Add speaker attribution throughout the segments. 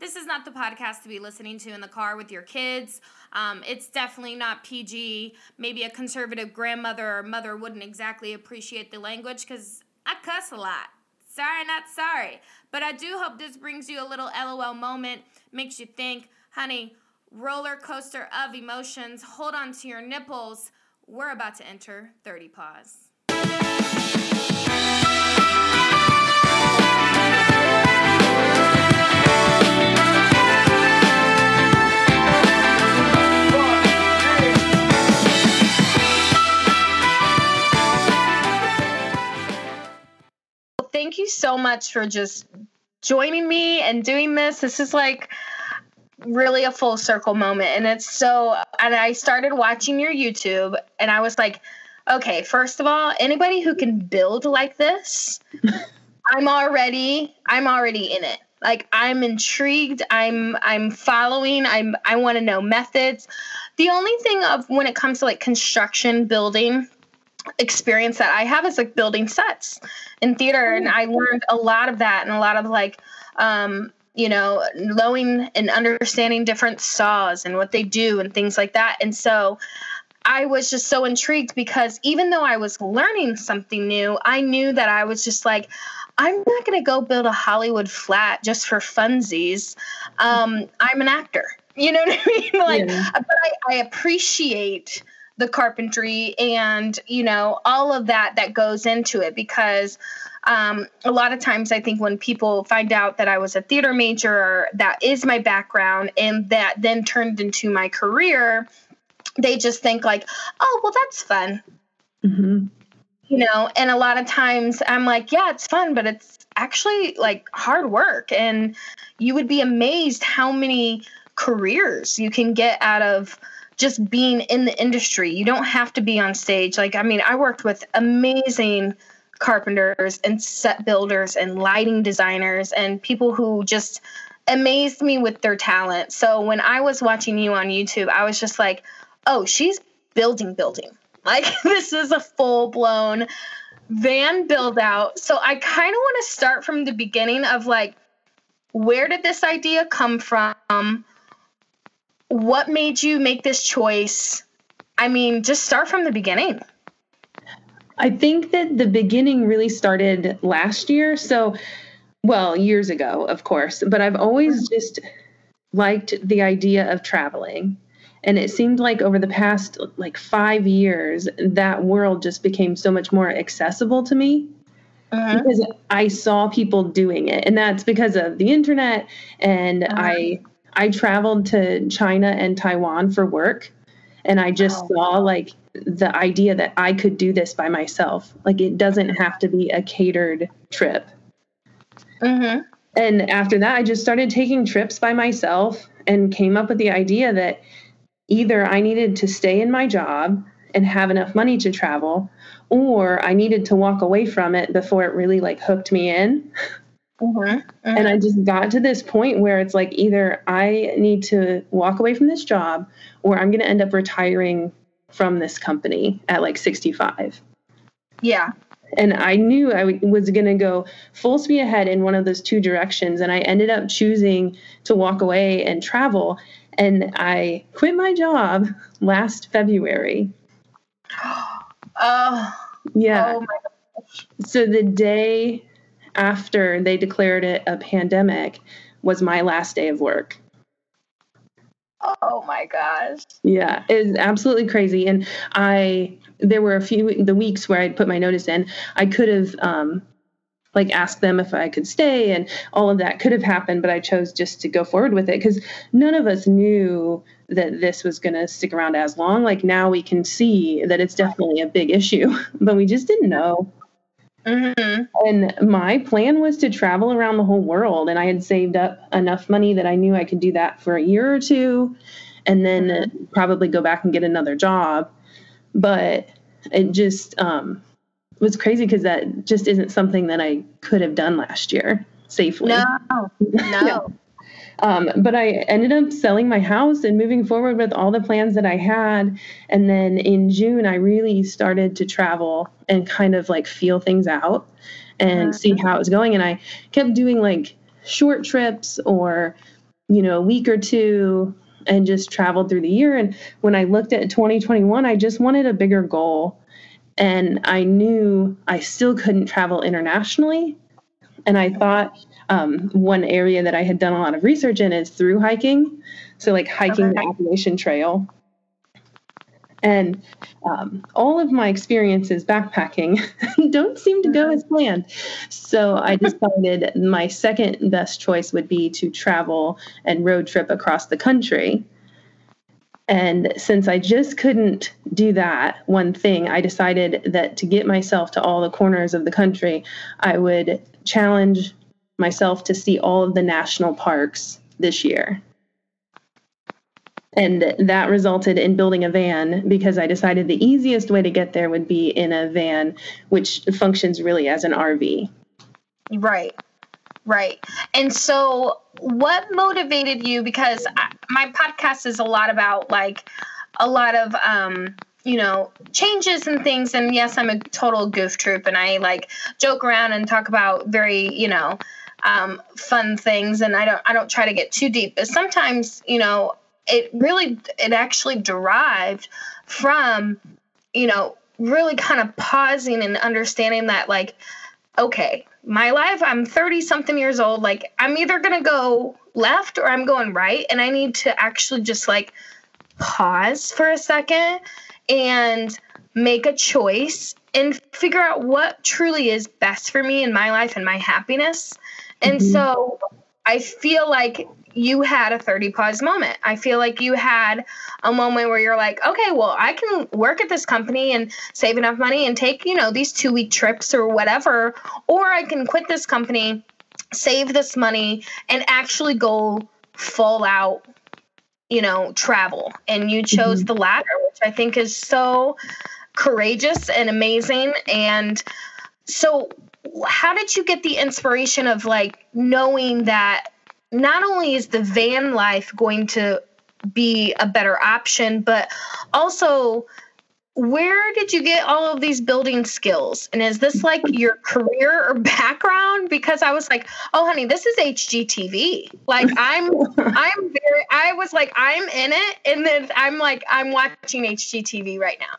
Speaker 1: this is not the podcast to be listening to in the car with your kids. Um, it's definitely not PG. Maybe a conservative grandmother or mother wouldn't exactly appreciate the language because I cuss a lot. Sorry, not sorry. But I do hope this brings you a little LOL moment, makes you think, honey, roller coaster of emotions. Hold on to your nipples. We're about to enter 30 pause. Thank you so much for just joining me and doing this. This is like really a full circle moment. And it's so, and I started watching your YouTube and I was like, okay, first of all, anybody who can build like this, I'm already, I'm already in it. Like I'm intrigued. I'm I'm following. I'm I want to know methods. The only thing of when it comes to like construction building, experience that I have is like building sets in theater, and I learned a lot of that and a lot of like, um, you know, knowing and understanding different saws and what they do and things like that. And so I was just so intrigued because even though I was learning something new, I knew that I was just like, I'm not going to go build a Hollywood flat just for funsies. Um, I'm an actor. You know what I mean? Like, yeah. but I, I appreciate the carpentry and you know all of that that goes into it because um, a lot of times i think when people find out that i was a theater major that is my background and that then turned into my career they just think like oh well that's fun mm-hmm. you know and a lot of times i'm like yeah it's fun but it's actually like hard work and you would be amazed how many careers you can get out of just being in the industry. You don't have to be on stage. Like, I mean, I worked with amazing carpenters and set builders and lighting designers and people who just amazed me with their talent. So when I was watching you on YouTube, I was just like, oh, she's building, building. Like, this is a full blown van build out. So I kind of want to start from the beginning of like, where did this idea come from? What made you make this choice? I mean, just start from the beginning.
Speaker 2: I think that the beginning really started last year. So, well, years ago, of course, but I've always just liked the idea of traveling. And it seemed like over the past like 5 years that world just became so much more accessible to me. Uh-huh. Because I saw people doing it, and that's because of the internet. And uh-huh. I I traveled to China and Taiwan for work, and I just oh. saw like the idea that I could do this by myself. Like it doesn't have to be a catered trip. Mm-hmm. And after that, I just started taking trips by myself and came up with the idea that either I needed to stay in my job and have enough money to travel, or I needed to walk away from it before it really like hooked me in. Mm-hmm. Mm-hmm. And I just got to this point where it's like either I need to walk away from this job or I'm going to end up retiring from this company at like 65.
Speaker 1: Yeah.
Speaker 2: And I knew I was going to go full speed ahead in one of those two directions. And I ended up choosing to walk away and travel. And I quit my job last February.
Speaker 1: Oh,
Speaker 2: yeah. Oh so the day after they declared it a pandemic was my last day of work.
Speaker 1: Oh my gosh.
Speaker 2: Yeah, it's absolutely crazy. And I, there were a few, the weeks where I'd put my notice in, I could have, um, like asked them if I could stay and all of that could have happened, but I chose just to go forward with it because none of us knew that this was going to stick around as long. Like now we can see that it's definitely a big issue, but we just didn't know. Mm-hmm. And my plan was to travel around the whole world. And I had saved up enough money that I knew I could do that for a year or two and then mm-hmm. probably go back and get another job. But it just um, was crazy because that just isn't something that I could have done last year safely.
Speaker 1: No, no.
Speaker 2: Um, but I ended up selling my house and moving forward with all the plans that I had. And then in June, I really started to travel and kind of like feel things out and uh-huh. see how it was going. And I kept doing like short trips or you know, a week or two and just traveled through the year. And when I looked at 2021, I just wanted a bigger goal. And I knew I still couldn't travel internationally. And I thought um, one area that I had done a lot of research in is through hiking. So, like hiking okay. the Appalachian Trail. And um, all of my experiences backpacking don't seem to go as planned. So I decided my second best choice would be to travel and road trip across the country. And since I just couldn't do that one thing, I decided that to get myself to all the corners of the country, I would challenge myself to see all of the national parks this year. And that resulted in building a van because I decided the easiest way to get there would be in a van, which functions really as an RV.
Speaker 1: Right. Right. And so, what motivated you? Because I, my podcast is a lot about like a lot of, um, you know, changes and things. And yes, I'm a total goof troop and I like joke around and talk about very, you know, um, fun things. And I don't, I don't try to get too deep. But sometimes, you know, it really it actually derived from you know really kind of pausing and understanding that like okay my life i'm 30 something years old like i'm either going to go left or i'm going right and i need to actually just like pause for a second and make a choice and figure out what truly is best for me in my life and my happiness and mm-hmm. so i feel like you had a 30 pause moment. I feel like you had a moment where you're like, okay, well, I can work at this company and save enough money and take, you know, these two week trips or whatever, or I can quit this company, save this money, and actually go full out, you know, travel. And you chose mm-hmm. the latter, which I think is so courageous and amazing. And so, how did you get the inspiration of like knowing that not only is the van life going to be a better option, but also where did you get all of these building skills? And is this like your career or background? Because I was like, oh honey, this is HGTV. Like I'm I'm very I was like, I'm in it, and then I'm like, I'm watching HGTV right now.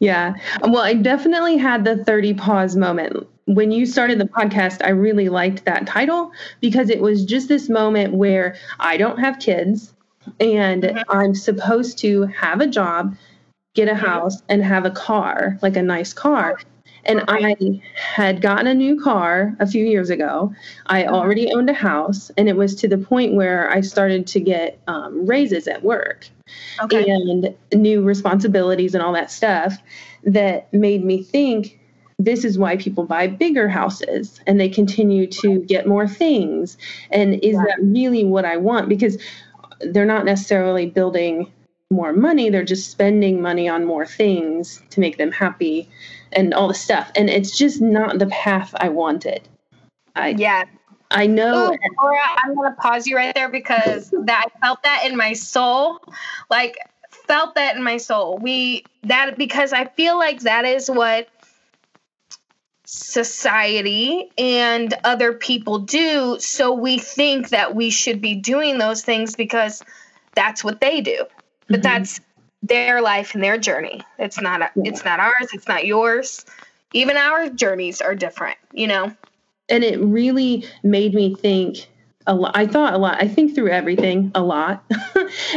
Speaker 2: Yeah. Well, I definitely had the 30 pause moment when you started the podcast, I really liked that title because it was just this moment where I don't have kids and mm-hmm. I'm supposed to have a job, get a mm-hmm. house, and have a car, like a nice car. And I had gotten a new car a few years ago. I mm-hmm. already owned a house, and it was to the point where I started to get um, raises at work okay. and new responsibilities and all that stuff that made me think this is why people buy bigger houses and they continue to get more things. And is that really what I want? Because they're not necessarily building more money, they're just spending money on more things to make them happy and all the stuff. And it's just not the path I wanted. I,
Speaker 1: yeah.
Speaker 2: I know. Ooh,
Speaker 1: Laura, I'm going to pause you right there because that I felt that in my soul. Like, felt that in my soul. We, that, because I feel like that is what society and other people do. So we think that we should be doing those things because that's what they do. But mm-hmm. that's their life and their journey. It's not it's not ours, it's not yours. Even our journeys are different, you know.
Speaker 2: And it really made me think a lot. I thought a lot. I think through everything a lot.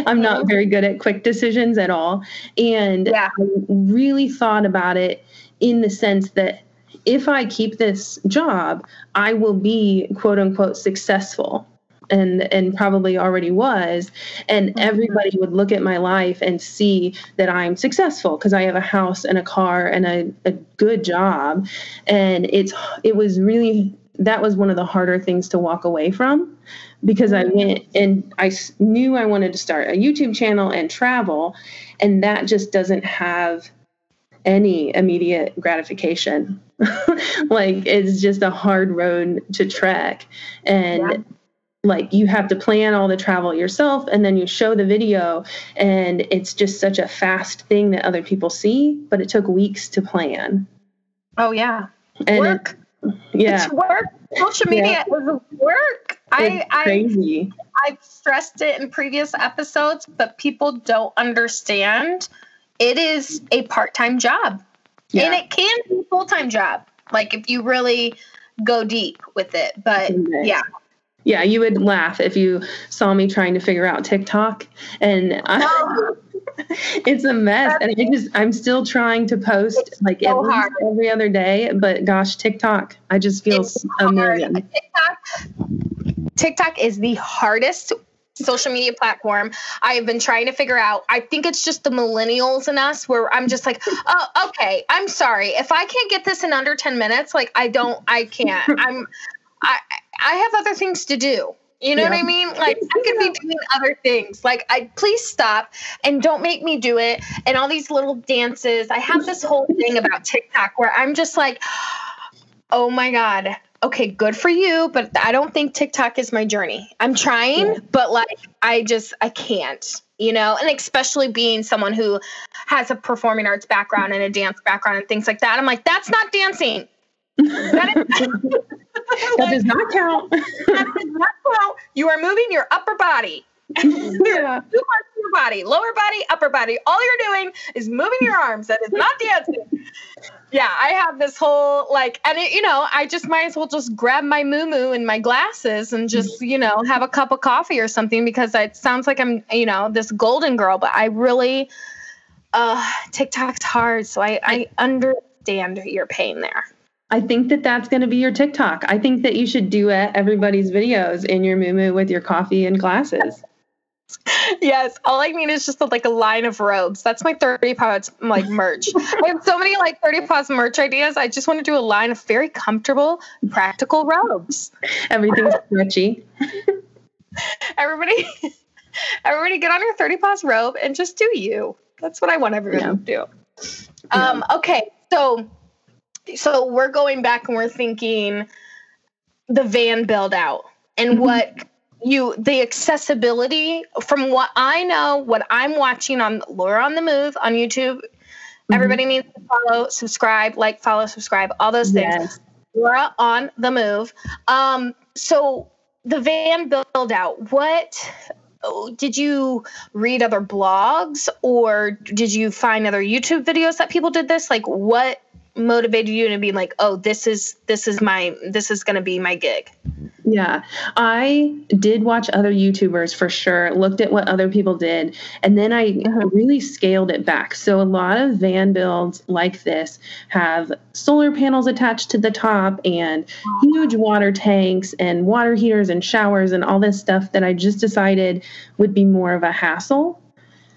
Speaker 2: I'm not mm-hmm. very good at quick decisions at all. And yeah. I really thought about it in the sense that if I keep this job, I will be quote unquote successful and and probably already was and mm-hmm. everybody would look at my life and see that i'm successful because i have a house and a car and a, a good job and it's it was really that was one of the harder things to walk away from because i mm-hmm. went and i knew i wanted to start a youtube channel and travel and that just doesn't have any immediate gratification. like it's just a hard road to trek. And yeah. like you have to plan all the travel yourself and then you show the video and it's just such a fast thing that other people see, but it took weeks to plan.
Speaker 1: Oh yeah.
Speaker 2: And work. It, yeah.
Speaker 1: It's work. social media yeah. is work. It's I crazy. I I've stressed it in previous episodes, but people don't understand. It is a part-time job. Yeah. And it can be a full-time job. Like if you really go deep with it. But yeah.
Speaker 2: Yeah, you would laugh if you saw me trying to figure out TikTok and I, oh. it's a mess and I just I'm still trying to post it's like so every other day, but gosh, TikTok, I just feel it's a million.
Speaker 1: TikTok TikTok is the hardest social media platform I have been trying to figure out. I think it's just the millennials in us where I'm just like, oh, okay, I'm sorry. If I can't get this in under 10 minutes, like I don't, I can't. I'm, I, I have other things to do. You know yeah. what I mean? Like I could be doing other things. Like I please stop and don't make me do it. And all these little dances. I have this whole thing about TikTok where I'm just like, oh my God, okay, good for you, but I don't think TikTok is my journey. I'm trying, yeah. but like I just I can't, you know, and especially being someone who has a performing arts background and a dance background and things like that. I'm like, that's not dancing.
Speaker 2: That, is, that does not count. that does
Speaker 1: not count. You are moving your upper body. yeah. Two parts of your body, lower body, upper body. All you're doing is moving your arms. That is not dancing yeah, I have this whole like, and it, you know, I just might as well just grab my moo moo and my glasses and just, you know, have a cup of coffee or something because it sounds like I'm, you know, this golden girl. But I really, uh, TikTok's hard, so I, I understand your pain there.
Speaker 2: I think that that's going to be your TikTok. I think that you should duet everybody's videos in your moo moo with your coffee and glasses
Speaker 1: yes, all I need is just a, like a line of robes. That's my 30 pause like merch. I have so many like 30 pause merch ideas. I just want to do a line of very comfortable, practical robes.
Speaker 2: Everything's stretchy.
Speaker 1: everybody, everybody, get on your 30 pause robe and just do you. That's what I want everyone yeah. to do. Um, okay, so so we're going back and we're thinking the van build out and mm-hmm. what you the accessibility from what I know, what I'm watching on Laura on the Move on YouTube. Mm-hmm. Everybody needs to follow, subscribe, like, follow, subscribe, all those things. Yes. Laura on the Move. Um, so the van build out. What did you read other blogs or did you find other YouTube videos that people did this? Like, what motivated you to be like, oh, this is this is my this is going to be my gig?
Speaker 2: Yeah, I did watch other YouTubers for sure, looked at what other people did, and then I uh-huh. really scaled it back. So, a lot of van builds like this have solar panels attached to the top and huge water tanks and water heaters and showers and all this stuff that I just decided would be more of a hassle.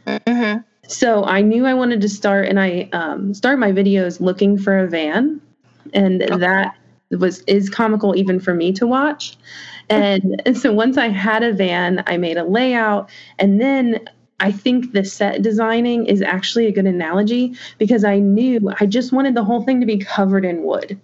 Speaker 2: Mm-hmm. So, I knew I wanted to start, and I um, start my videos looking for a van, and okay. that was is comical even for me to watch. And, and so once I had a van, I made a layout and then I think the set designing is actually a good analogy because I knew I just wanted the whole thing to be covered in wood,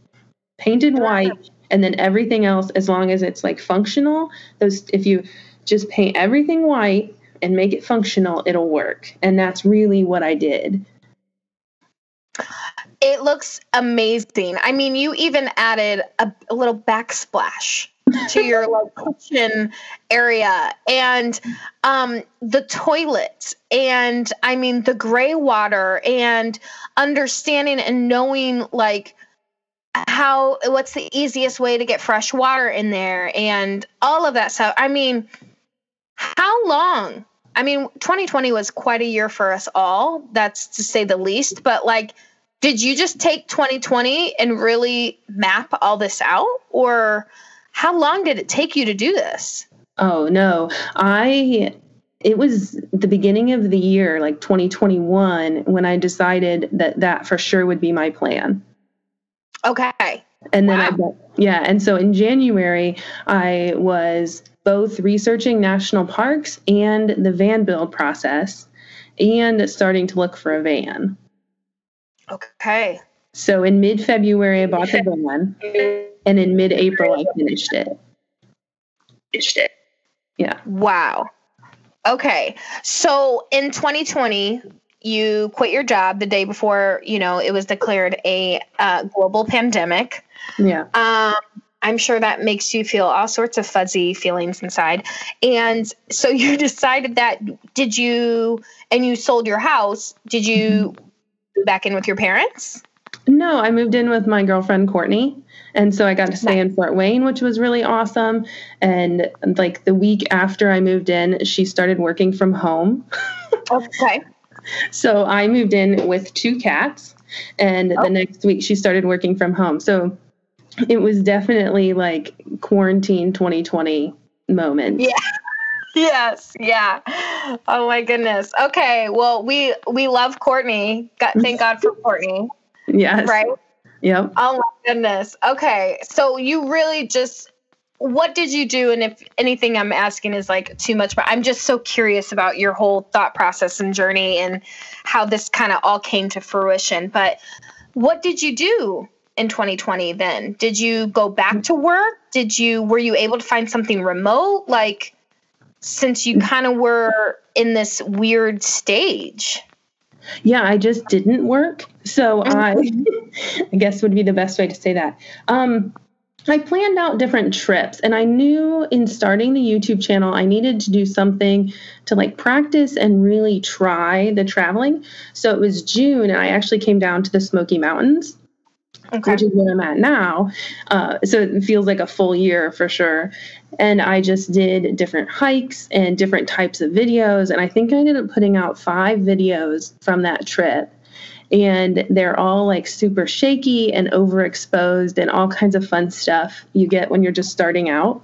Speaker 2: painted white, and then everything else, as long as it's like functional, those if you just paint everything white and make it functional, it'll work. And that's really what I did.
Speaker 1: It looks amazing. I mean, you even added a, a little backsplash to your kitchen area and um the toilet and I mean the gray water and understanding and knowing like how what's the easiest way to get fresh water in there and all of that stuff. I mean, how long? I mean, 2020 was quite a year for us all. That's to say the least, but like did you just take 2020 and really map all this out or how long did it take you to do this
Speaker 2: oh no i it was the beginning of the year like 2021 when i decided that that for sure would be my plan
Speaker 1: okay
Speaker 2: and then wow. i yeah and so in january i was both researching national parks and the van build process and starting to look for a van
Speaker 1: Okay.
Speaker 2: So in mid February, I bought the van, and in mid April, I finished it.
Speaker 1: Finished it. Yeah. Wow. Okay. So in 2020, you quit your job the day before you know it was declared a uh, global pandemic.
Speaker 2: Yeah.
Speaker 1: Um, I'm sure that makes you feel all sorts of fuzzy feelings inside. And so you decided that did you and you sold your house, did you mm-hmm. back in with your parents?
Speaker 2: No, I moved in with my girlfriend Courtney. And so I got to stay in Fort Wayne, which was really awesome. And like the week after I moved in, she started working from home.
Speaker 1: okay.
Speaker 2: So I moved in with two cats. And oh. the next week she started working from home. So it was definitely like quarantine 2020 moment.
Speaker 1: Yeah. Yes, yeah. Oh my goodness. Okay, well we we love Courtney. God, thank God for Courtney.
Speaker 2: Yes.
Speaker 1: Right?
Speaker 2: Yep.
Speaker 1: Oh my goodness. Okay. So you really just what did you do and if anything I'm asking is like too much but I'm just so curious about your whole thought process and journey and how this kind of all came to fruition. But what did you do in 2020 then? Did you go back to work? Did you were you able to find something remote like since you kind of were in this weird stage?
Speaker 2: Yeah, I just didn't work. So I I guess would be the best way to say that. Um I planned out different trips and I knew in starting the YouTube channel I needed to do something to like practice and really try the traveling. So it was June and I actually came down to the Smoky Mountains okay. which is where I'm at now. Uh, so it feels like a full year for sure. And I just did different hikes and different types of videos. And I think I ended up putting out five videos from that trip. And they're all like super shaky and overexposed and all kinds of fun stuff you get when you're just starting out.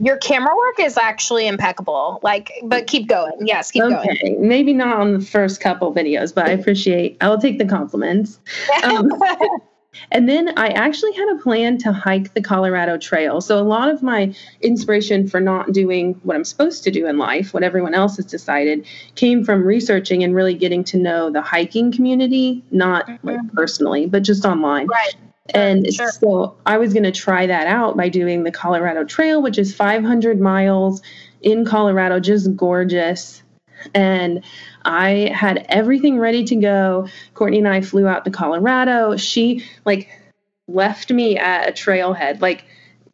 Speaker 1: Your camera work is actually impeccable. Like, but keep going. Yes, keep okay.
Speaker 2: going. Maybe not on the first couple videos, but I appreciate. I will take the compliments. Um, and then I actually had a plan to hike the Colorado Trail. So a lot of my inspiration for not doing what I'm supposed to do in life, what everyone else has decided, came from researching and really getting to know the hiking community, not mm-hmm. like personally, but just online.
Speaker 1: Right.
Speaker 2: And sure. so I was going to try that out by doing the Colorado Trail, which is 500 miles in Colorado, just gorgeous. And I had everything ready to go. Courtney and I flew out to Colorado. She like left me at a trailhead. Like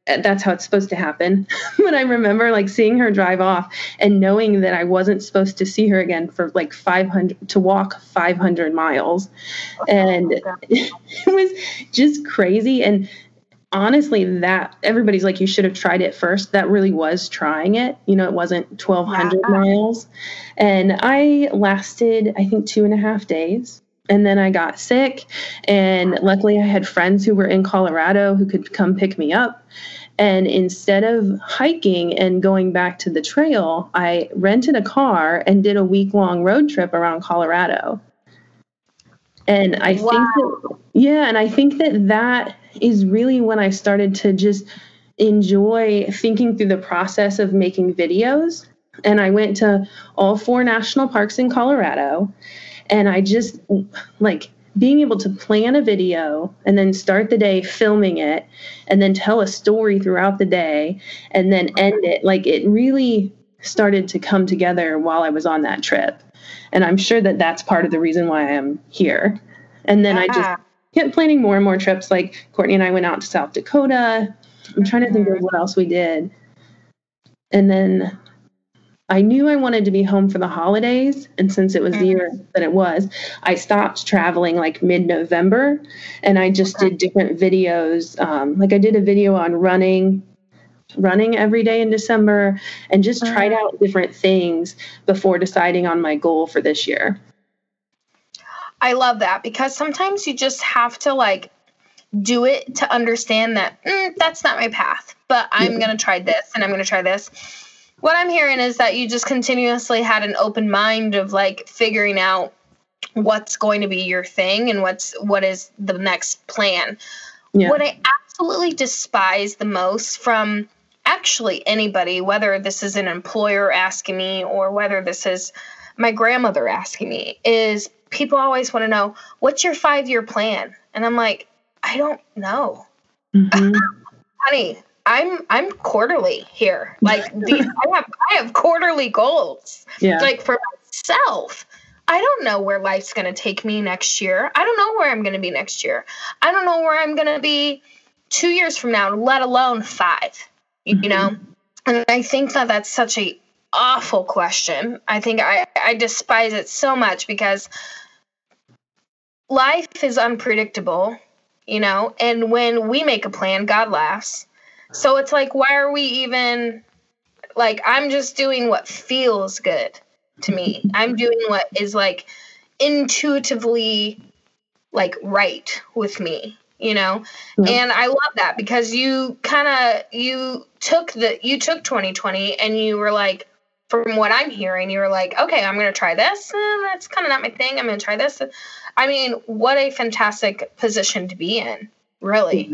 Speaker 2: that's how it's supposed to happen. but I remember like seeing her drive off and knowing that I wasn't supposed to see her again for like 500 to walk 500 miles. Oh, and it was just crazy. And honestly, that everybody's like, you should have tried it first. That really was trying it. You know, it wasn't 1,200 yeah. miles. And I lasted, I think, two and a half days. And then I got sick. And luckily, I had friends who were in Colorado who could come pick me up. And instead of hiking and going back to the trail, I rented a car and did a week long road trip around Colorado. And I wow. think that, yeah, and I think that that is really when I started to just enjoy thinking through the process of making videos. And I went to all four national parks in Colorado. And I just like being able to plan a video and then start the day filming it and then tell a story throughout the day and then end it like it really started to come together while I was on that trip. And I'm sure that that's part of the reason why I'm here. And then I just planning more and more trips. Like Courtney and I went out to South Dakota. I'm trying to think of what else we did. And then I knew I wanted to be home for the holidays. And since it was the year that it was, I stopped traveling like mid November and I just did different videos. Um, like I did a video on running, running every day in December, and just tried out different things before deciding on my goal for this year.
Speaker 1: I love that because sometimes you just have to like do it to understand that mm, that's not my path, but I'm mm-hmm. going to try this and I'm going to try this what I'm hearing is that you just continuously had an open mind of like figuring out what's going to be your thing and what's what is the next plan. Yeah. What I absolutely despise the most from actually anybody, whether this is an employer asking me or whether this is my grandmother asking me, is people always want to know, what's your five year plan? And I'm like, I don't know. Mm-hmm. Honey, I'm I'm quarterly here. Like these, I have I have quarterly goals. Yeah. Like for myself. I don't know where life's going to take me next year. I don't know where I'm going to be next year. I don't know where I'm going to be two years from now, let alone 5 you
Speaker 2: Mhm.
Speaker 1: know? And I think that that's such a awful question. I think I, I despise it so much because life is unpredictable, you know, and when we make a plan, God laughs. So it's like, why are we even like, I'm just doing what feels good to me. I'm doing what is like intuitively like right with me, you know?
Speaker 2: Yeah.
Speaker 1: And I love that because you kind of you took the you took 2020 and you were like from what I'm hearing, you were like, okay, I'm going to try this. Eh, that's kind of not my thing. I'm going to try this. I mean, what a fantastic position to be in, really.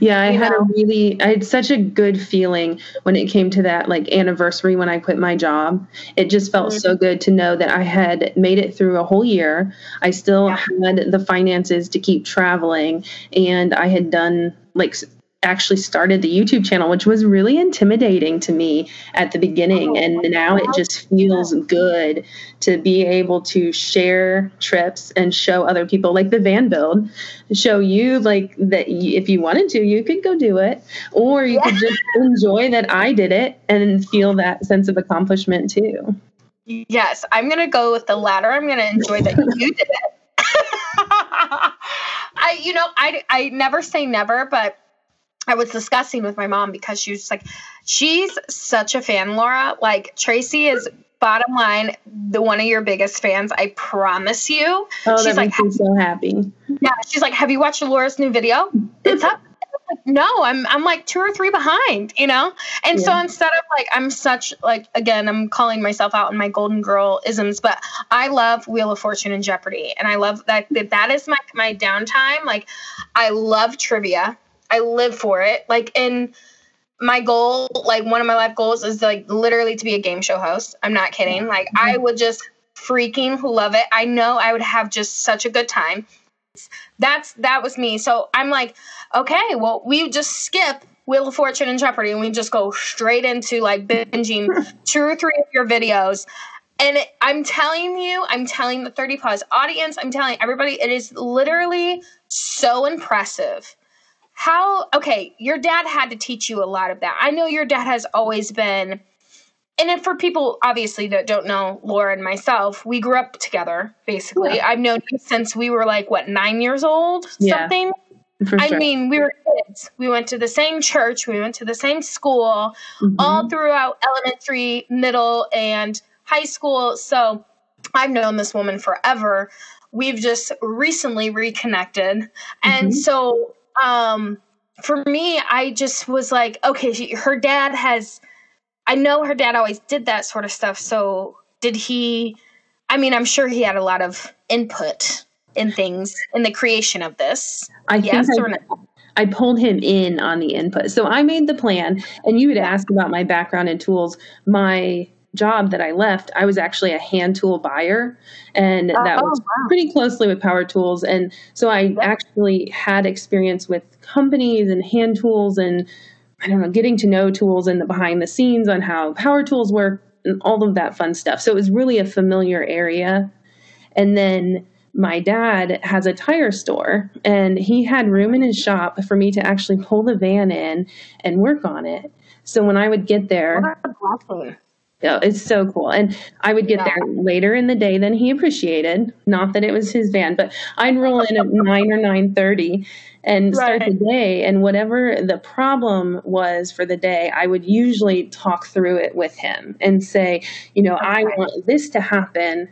Speaker 2: Yeah, I
Speaker 1: You
Speaker 2: had
Speaker 1: know?
Speaker 2: a really, I had such a good feeling when it came to that like anniversary when I quit my job. It just felt
Speaker 1: Mhm.
Speaker 2: so good to know that I had made it through a whole year. I still
Speaker 1: Yeah.
Speaker 2: had the finances to keep traveling, and I had done like actually started the YouTube channel, which was really intimidating to me at the beginning.
Speaker 1: Oh,
Speaker 2: And now it just feels good to be able to share trips and show other people, like the van build, show you like that if you wanted to, you could go do it, or you could just enjoy that I did it and feel that sense of accomplishment too.
Speaker 1: Yes, I'm gonna go with the latter. I'm gonna enjoy that you did it. I, you know, I, I never say never, but I was discussing with my mom because she was just like, she's such a fan, Laura. Like Tracy is bottom line, the one of your biggest fans. I promise you.
Speaker 2: Oh,
Speaker 1: She's
Speaker 2: that
Speaker 1: like,
Speaker 2: makes me so happy.
Speaker 1: Yeah, she's like, "Have you watched Laura's new video? It's up." Like, no, I'm I'm like two or three behind, you know. And so instead of like, I'm such like again, I'm calling myself out in my Golden Girl isms, but I love Wheel of Fortune and Jeopardy, and I love that that, that is my my downtime. Like, I love trivia. I live for it. Like, and my goal, like one of my life goals, is like literally to be a game show host. I'm not kidding. Mm-hmm. Like, I would just freaking love it. I know I would have just such a good time that's that was me. So I'm like, okay, well, we just skip Wheel of Fortune and Jeopardy, and we just go straight into like binging two or three of your videos. And it, I'm telling you, I'm telling the 30 plus audience, I'm telling everybody, it is literally so impressive. How okay, your dad had to teach you a lot of that. I know your dad has always been and for people obviously that don't know Laura and myself, we grew up together basically. I've known him since we were like what nine years old,
Speaker 2: Yeah,
Speaker 1: something.
Speaker 2: For
Speaker 1: I mean, we were kids. We went to the same church. We went to the same school
Speaker 2: Mhm.
Speaker 1: all throughout elementary, middle, and high school. So I've known this woman forever. We've just recently reconnected. And
Speaker 2: Mhm.
Speaker 1: so um, for me, I just was like, okay, she, her dad has, I know her dad always did that sort of stuff. So did he, I mean, I'm sure he had a lot of input in things in the creation of this.
Speaker 2: I
Speaker 1: Yes
Speaker 2: think
Speaker 1: or
Speaker 2: I,
Speaker 1: no?
Speaker 2: I pulled him in on the input. So I made the plan, and you had asked about my background and tools. My job that I left, I was actually a hand tool buyer, and that
Speaker 1: oh,
Speaker 2: was
Speaker 1: wow.
Speaker 2: pretty closely with power tools. And so I actually had experience with companies and hand tools, and I don't know, getting to know tools and the behind the scenes on how power tools work and all of that fun stuff. So it was really a familiar area. And then my dad has a tire store and he had room in his shop for me to actually pull the van in and work on it. So when I would get there,
Speaker 1: What a blessing.
Speaker 2: yeah, it's so cool. And I would get
Speaker 1: Yeah.
Speaker 2: there later in the day than he appreciated. Not that it was his van, but I'd roll in at nine or nine thirty and start the day. And whatever the problem was for the day, I would usually talk through it with him and say, you know, I want this to happen.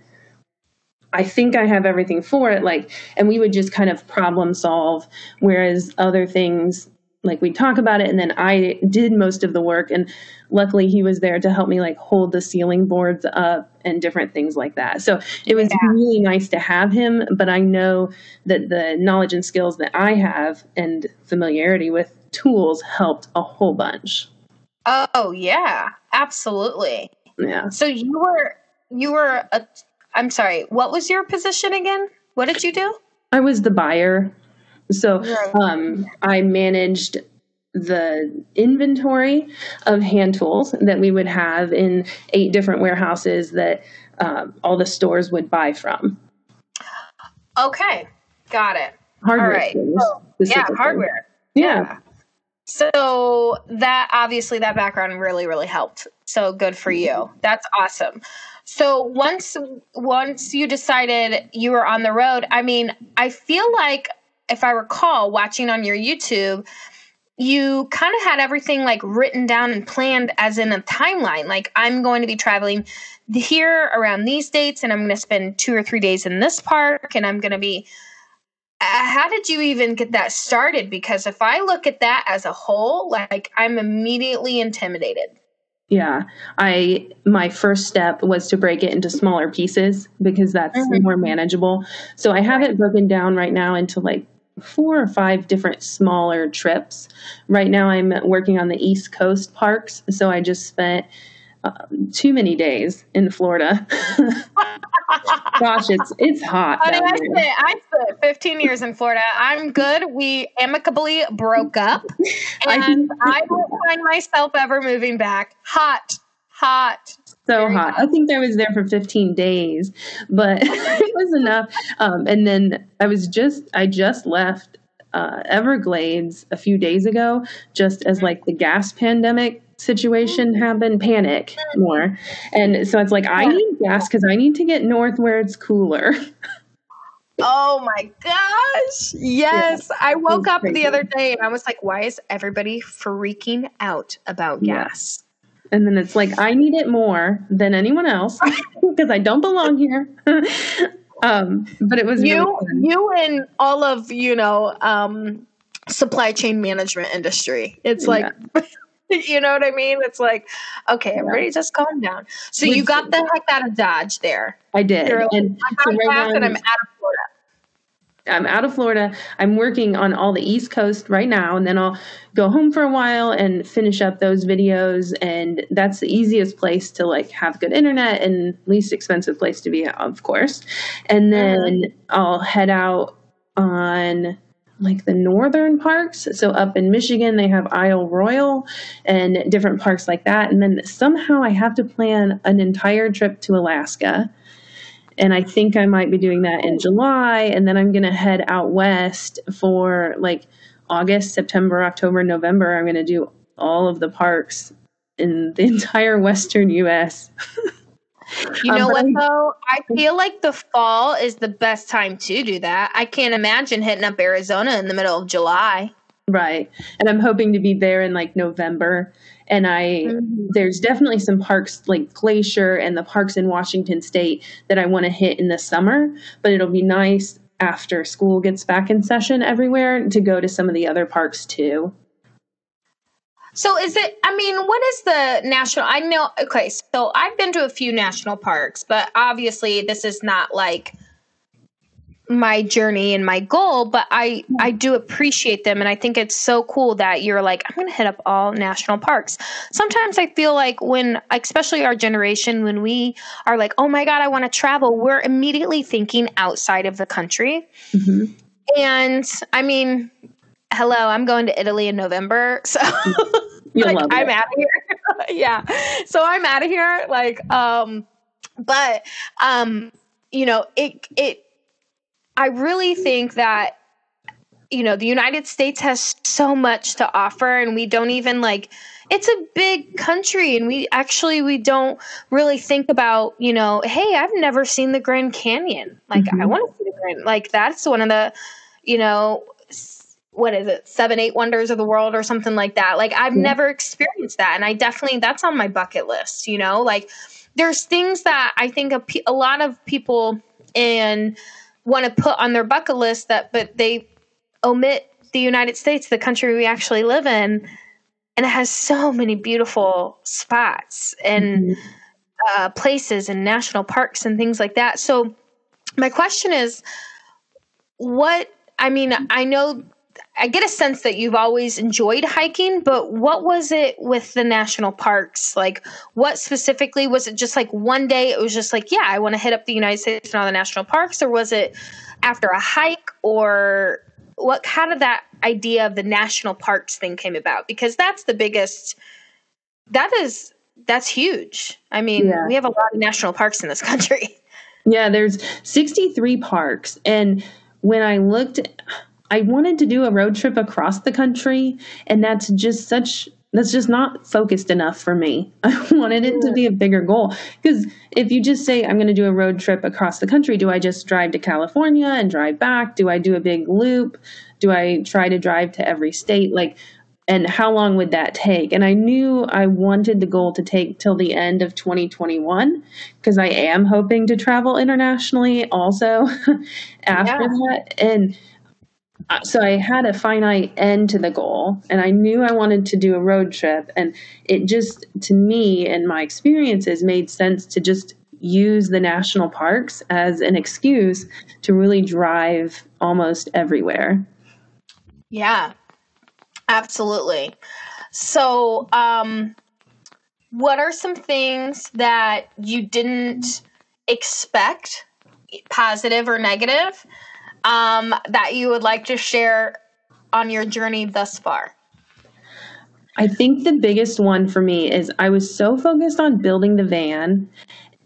Speaker 2: I think I have everything for it. Like, and we would just kind of problem solve. Whereas other things, like we'd talk about it and then I did most of the work. And luckily he was there to help me like hold the ceiling boards up and different things like that. So it was
Speaker 1: Yeah.
Speaker 2: really nice to have him. But I know that the knowledge and skills that I have and familiarity with tools helped a whole bunch.
Speaker 1: Oh yeah, absolutely.
Speaker 2: Yeah.
Speaker 1: So you were you were a I'm sorry, what was your position again? What did you do?
Speaker 2: I was the buyer. So um, I managed the inventory of hand tools that we would have in eight different warehouses that um, all the stores would buy from.
Speaker 1: Okay. Got it.
Speaker 2: Hardware
Speaker 1: All right.
Speaker 2: stores.
Speaker 1: Yeah, hardware.
Speaker 2: Yeah.
Speaker 1: So that obviously that background really really helped. So good for you. That's awesome. So once once you decided you were on the road, I mean, I feel like if I recall watching on your YouTube, you kind of had everything like written down and planned as in a timeline. Like I'm going to be traveling here around these dates and I'm going to spend 2 or 3 days in this park and I'm going to be uh, how did you even get that started? Because if I look at that as a whole, like I'm immediately intimidated.
Speaker 2: Yeah, I my first step was to break it into smaller pieces because that's mm-hmm. more manageable. So I have it broken down right now into like four or five different smaller trips. Right now I'm working on the East Coast parks, so I just spent uh, too many days in Florida. Gosh, it's it's hot.
Speaker 1: Honey, I spent, I spent 15 years in Florida. I'm good. We amicably broke up, and I, I don't find myself ever moving back. Hot, hot.
Speaker 2: So hot. I think I was there for 15 days, but it was enough. Um, and then I was just I just left uh, Everglades a few days ago, just as like the gas pandemic situation happened, panic more. And so it's like, I need gas because I need to get north where it's cooler.
Speaker 1: Oh my gosh. Yes. Yeah, I woke up crazy. the other day and I was like, why is everybody freaking out about gas?
Speaker 2: And then it's like, I need it more than anyone else because I don't belong here. um, but it was
Speaker 1: you, really you and all of, you know, um, supply chain management industry. It's like, yeah. you know what I mean? It's like, okay, everybody just calm down. So you got the heck out of Dodge there.
Speaker 2: I did. Like, and,
Speaker 1: so right and I'm out of Florida.
Speaker 2: I'm out of Florida. I'm working on all the East Coast right now, and then I'll go home for a while and finish up those videos. And that's the easiest place to like have good internet and least expensive place to be, of course. And then uh-huh. I'll head out on like the northern parks. So up in Michigan, they have Isle Royale and different parks like that. And then somehow I have to plan an entire trip to Alaska. And I think I might be doing that in July. And then I'm going to head out west for like August, September, October, November. I'm going to do all of the parks in the entire Western US.
Speaker 1: You um, know um, what though? I feel like the fall is the best time to do that. I can't imagine hitting up Arizona in the middle of July.
Speaker 2: Right. And I'm hoping to be there in like November. And I mm-hmm. there's definitely some parks like Glacier and the parks in Washington state that I want to hit in the summer, but it'll be nice after school gets back in session everywhere to go to some of the other parks too.
Speaker 1: So is it I mean, what is the national I know okay, so I've been to a few national parks, but obviously this is not like my journey and my goal, but I I do appreciate them and I think it's so cool that you're like I'm going to hit up all national parks. Sometimes I feel like when especially our generation when we are like, "Oh my god, I want to travel," we're immediately thinking outside of the country. Mm-hmm. And I mean, hello, I'm going to Italy in November. So like I'm out of here. yeah. So I'm out of here. Like, um, but um, you know, it it I really think that you know, the United States has so much to offer and we don't even like it's a big country and we actually we don't really think about, you know, hey, I've never seen the Grand Canyon. Like mm-hmm. I want to see the Grand like that's one of the you know what is it seven eight wonders of the world or something like that like i've never experienced that and i definitely that's on my bucket list you know like there's things that i think a, a lot of people and want to put on their bucket list that but they omit the united states the country we actually live in and it has so many beautiful spots and mm-hmm. uh, places and national parks and things like that so my question is what I mean, I know I get a sense that you've always enjoyed hiking, but what was it with the national parks? Like, what specifically was it? Just like one day, it was just like, yeah, I want to hit up the United States and all the national parks, or was it after a hike, or what? kind of that idea of the national parks thing came about? Because that's the biggest. That is that's huge. I mean, yeah. we have a lot of national parks in this country.
Speaker 2: Yeah, there's 63 parks, and when I looked I wanted to do a road trip across the country, and that's just such that's just not focused enough for me. I wanted it to be a bigger goal because if you just say I'm going to do a road trip across the country, do I just drive to California and drive back? Do I do a big loop? Do I try to drive to every state? Like and how long would that take? And I knew I wanted the goal to take till the end of 2021 because I am hoping to travel internationally also after yeah. that. And so I had a finite end to the goal, and I knew I wanted to do a road trip. And it just, to me and my experiences, made sense to just use the national parks as an excuse to really drive almost everywhere.
Speaker 1: Yeah, absolutely. So, um, what are some things that you didn't expect, positive or negative, um, that you would like to share on your journey thus far?
Speaker 2: I think the biggest one for me is I was so focused on building the van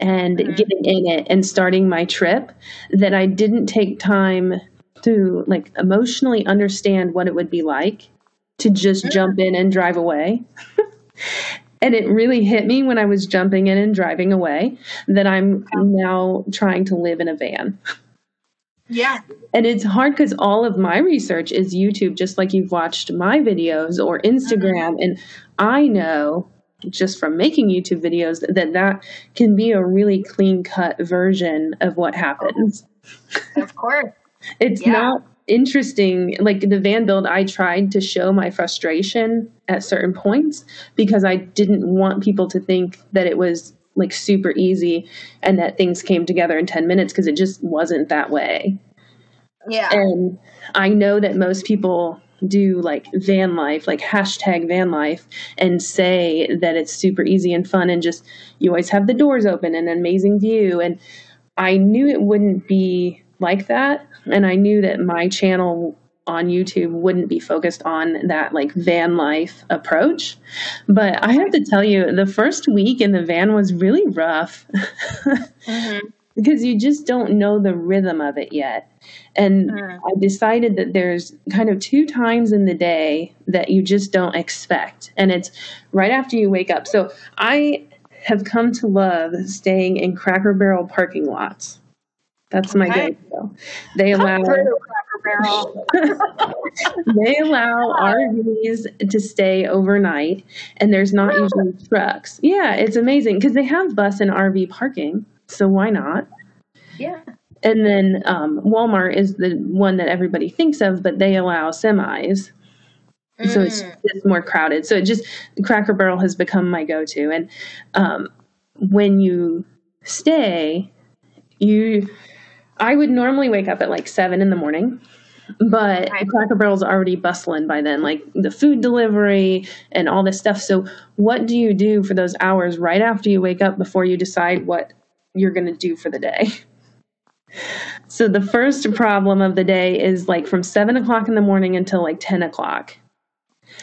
Speaker 2: and mm-hmm. getting in it and starting my trip that I didn't take time to like emotionally understand what it would be like to just mm-hmm. jump in and drive away. and it really hit me when I was jumping in and driving away that I'm now trying to live in a van.
Speaker 1: Yeah.
Speaker 2: And it's hard because all of my research is YouTube, just like you've watched my videos or Instagram. Mm-hmm. And I know just from making YouTube videos that that can be a really clean cut version of what happens.
Speaker 1: Of course.
Speaker 2: it's yeah. not interesting. Like the van build, I tried to show my frustration at certain points because I didn't want people to think that it was like super easy and that things came together in 10 minutes because it just wasn't that way.
Speaker 1: Yeah.
Speaker 2: And I know that most people do like van life, like hashtag van life, and say that it's super easy and fun and just you always have the doors open and an amazing view. And I knew it wouldn't be like that. And I knew that my channel on YouTube wouldn't be focused on that like van life approach. But I have to tell you, the first week in the van was really rough mm-hmm. because you just don't know the rhythm of it yet. And mm. I decided that there's kind of two times in the day that you just don't expect. And it's right after you wake up. So I have come to love staying in Cracker Barrel parking lots. That's okay. my go-to. They allow they allow RVs to stay overnight, and there's not usually trucks. Yeah, it's amazing because they have bus and RV parking. So why not?
Speaker 1: Yeah.
Speaker 2: And then um, Walmart is the one that everybody thinks of, but they allow semis. Mm. So it's mm. just more crowded. So it just Cracker Barrel has become my go-to. And um, when you stay, you I would normally wake up at like seven in the morning, but right. Cracker Barrel's already bustling by then, like the food delivery and all this stuff. So, what do you do for those hours right after you wake up before you decide what you're going to do for the day? So, the first problem of the day is like from seven o'clock in the morning until like 10 o'clock.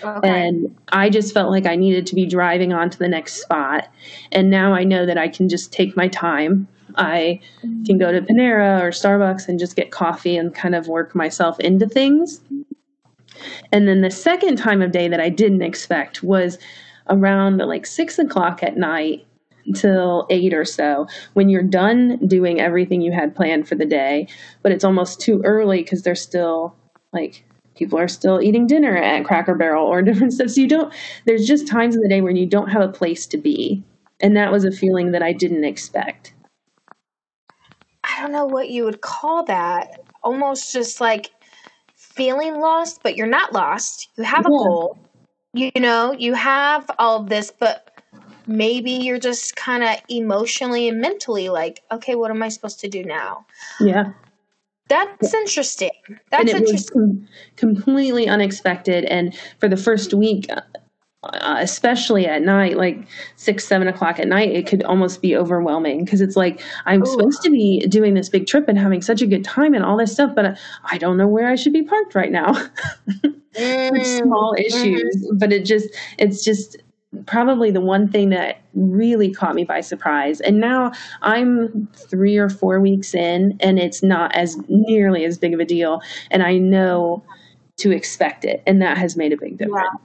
Speaker 2: Okay. And I just felt like I needed to be driving on to the next spot. And now I know that I can just take my time I can go to Panera or Starbucks and just get coffee and kind of work myself into things. And then the second time of day that I didn't expect was around like six o'clock at night till eight or so when you're done doing everything you had planned for the day, but it's almost too early because they're still like people are still eating dinner at Cracker Barrel or different stuff. So you don't, there's just times in the day when you don't have a place to be. And that was a feeling that I didn't expect.
Speaker 1: I don't know what you would call that. Almost just like feeling lost, but you're not lost. You have a yeah. goal. You, you know, you have all of this, but maybe you're just kind of emotionally and mentally like, okay, what am I supposed to do now?
Speaker 2: Yeah.
Speaker 1: That's interesting. That's interesting.
Speaker 2: completely unexpected. And for the first week, uh, uh, especially at night, like six, seven o'clock at night, it could almost be overwhelming because it's like I'm Ooh. supposed to be doing this big trip and having such a good time and all this stuff, but I don't know where I should be parked right now. mm. small issues, mm-hmm. but it just, it's just probably the one thing that really caught me by surprise. And now I'm three or four weeks in, and it's not as nearly as big of a deal. And I know to expect it. And that has made a big difference. Yeah.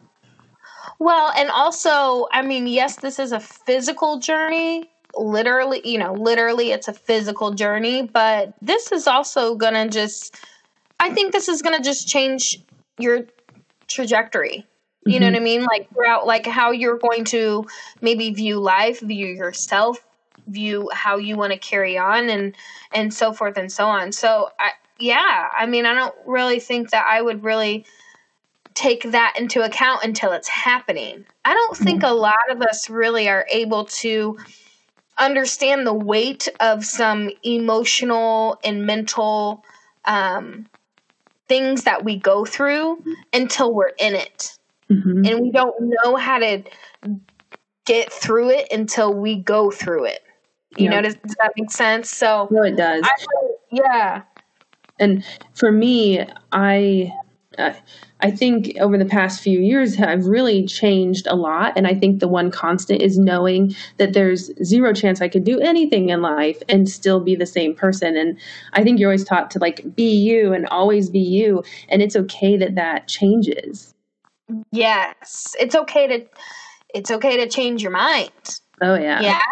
Speaker 1: Well, and also, I mean, yes, this is a physical journey. Literally, you know, literally, it's a physical journey, but this is also going to just, I think this is going to just change your trajectory you mm-hmm. know what I mean? Like throughout, like how you're going to maybe view life, view yourself, view how you want to carry on, and and so forth and so on. So, I, yeah, I mean, I don't really think that I would really take that into account until it's happening. I don't think a lot of us really are able to understand the weight of some emotional and mental um, things that we go through until we're in it. Mm-hmm. And we don't know how to get through it until we go through it. You know, does, does, that make sense? So,
Speaker 2: no, it does. I,
Speaker 1: yeah.
Speaker 2: And for me, I. Uh, I think over the past few years, I've really changed a lot. And I think the one constant is knowing that there's zero chance I could do anything in life and still be the same person. And I think you're always taught to like be you and always be you. And it's okay that that changes.
Speaker 1: Yes, it's okay to it's okay to change your mind.
Speaker 2: Oh yeah.
Speaker 1: Yeah.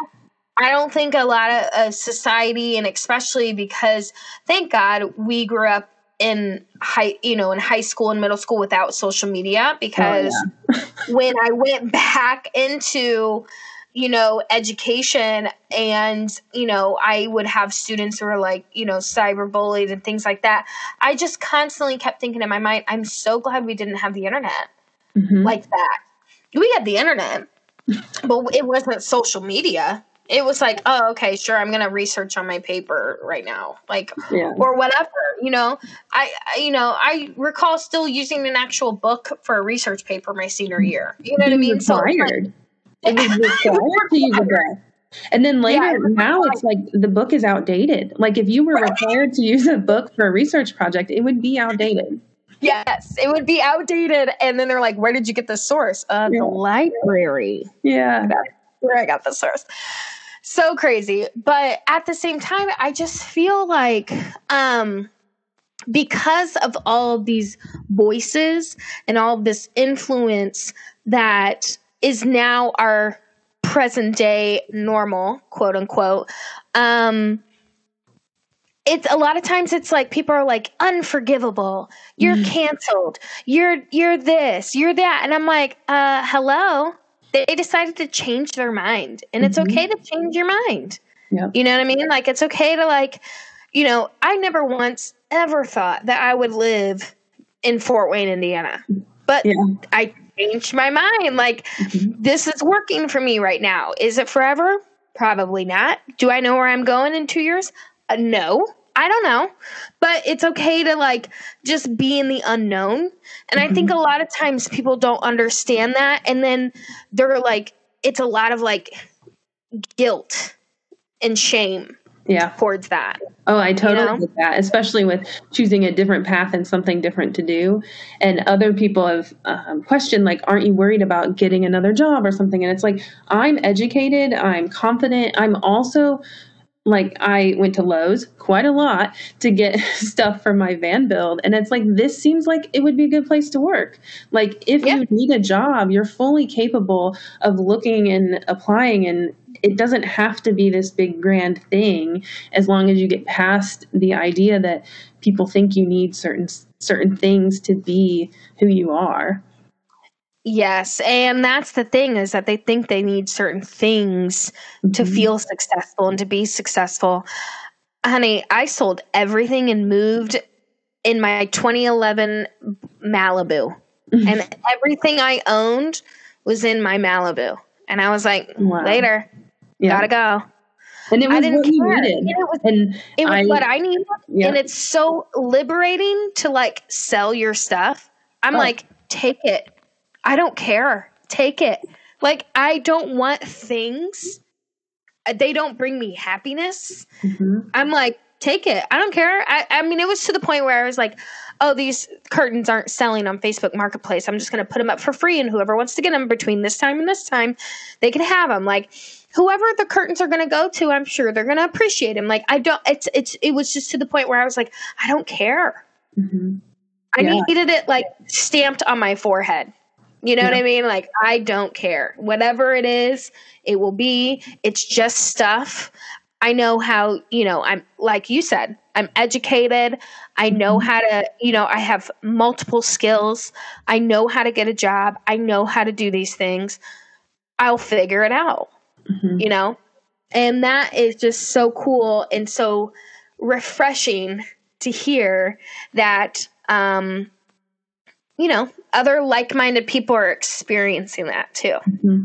Speaker 1: I don't think a lot of uh, society and especially because thank God we grew up in high you know in high school and middle school without social media because oh, yeah. when I went back into you know education and you know I would have students who were like you know cyberbullied and things like that I just constantly kept thinking in my mind I'm so glad we didn't have the internet mm-hmm. like that. We had the internet, but it wasn't social media. It was like, oh, okay, sure, I'm gonna research on my paper right now, like, yeah. or whatever. You know, I, I, you know, I recall still using an actual book for a research paper my senior year. You know what I mean?
Speaker 2: Required. So, like, it was required to use a book. And then later, yeah, now it's like the book is outdated. Like if you were required to use a book for a research project, it would be outdated.
Speaker 1: Yes, it would be outdated. And then they're like, where did you get the source? Uh, yeah. The library.
Speaker 2: Yeah.
Speaker 1: Where I got the source. So crazy. But at the same time, I just feel like um, because of all these voices and all this influence that is now our present day normal, quote unquote, um, it's a lot of times it's like people are like unforgivable. You're mm. canceled. You're you're this. You're that. And i'm like uh hello they decided to change their mind. And it's mm-hmm. okay to change your mind. Yep. you know what i mean? Like it's okay to like you know i never once ever thought that i would live in fort wayne indiana. But yeah. i changed my mind. Like mm-hmm. this is working for me right now. Is it forever? Probably not. Do i know where i'm going in two years? Uh, no I don't know. But it's okay to like just be in the unknown. And. I think mm-hmm. a lot of times people don't understand that and then they're like it's a lot of like guilt and shame
Speaker 2: yeah
Speaker 1: towards that
Speaker 2: oh i totally you know? get that especially with choosing a different path and something different to do and other people have um, questioned like aren't you worried about getting another job or something and it's like i'm educated i'm confident i'm also like I went to Lowe's quite a lot to get stuff for my van build and it's like this seems like it would be a good place to work. Like if yeah. you need a job, you're fully capable of looking and applying and it doesn't have to be this big grand thing as long as you get past the idea that people think you need certain certain things to be who you are.
Speaker 1: Yes, and that's the thing is that they think they need certain things mm-hmm. to feel successful and to be successful. Honey, I sold everything and moved in my 2011 Malibu. Mm-hmm. and everything I owned was in my Malibu. And I was like, wow. later, yeah. gotta go.
Speaker 2: And it was I didn't what care. needed.
Speaker 1: And it was, and it was I, what I needed. Yeah. And it's so liberating to like sell your stuff. I'm oh. like, take it I don't care. Take it. Like, I don't want things. They don't bring me happiness. Mm-hmm. I'm like, take it. I don't care. I, I mean, it was to the point where I was like, oh, these curtains aren't selling on Facebook Marketplace. I'm just going to put them up for free, and whoever wants to get them between this time and this time, they can have them. Like, whoever the curtains are going to go to, I'm sure they're going to appreciate them. Like, I don't. It's it's it was just to the point where I was like, I don't care. Mm-hmm. I yeah. needed it like stamped on my forehead. You know yeah. what I mean? Like, I don't care. Whatever it is, it will be. It's just stuff. I know how, you know, I'm like you said, I'm educated. I know mm-hmm. how to, you know, I have multiple skills. I know how to get a job. I know how to do these things. I'll figure it out, mm-hmm. you know? And that is just so cool and so refreshing to hear that, um, you know, other like minded people are experiencing that too. Mm-hmm.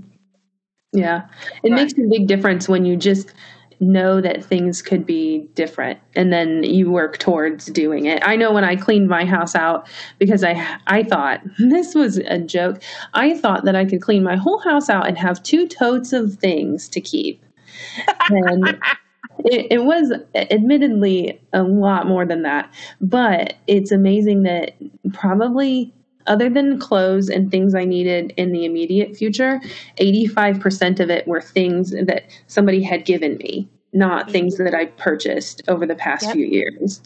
Speaker 2: Yeah. It makes a big difference when you just know that things could be different and then you work towards doing it. I know when I cleaned my house out because I I thought this was a joke. I thought that I could clean my whole house out and have two totes of things to keep. And it, it was admittedly a lot more than that, but it's amazing that probably other than clothes and things I needed in the immediate future, 85% of it were things that somebody had given me, not things that I purchased over the past yep. few years.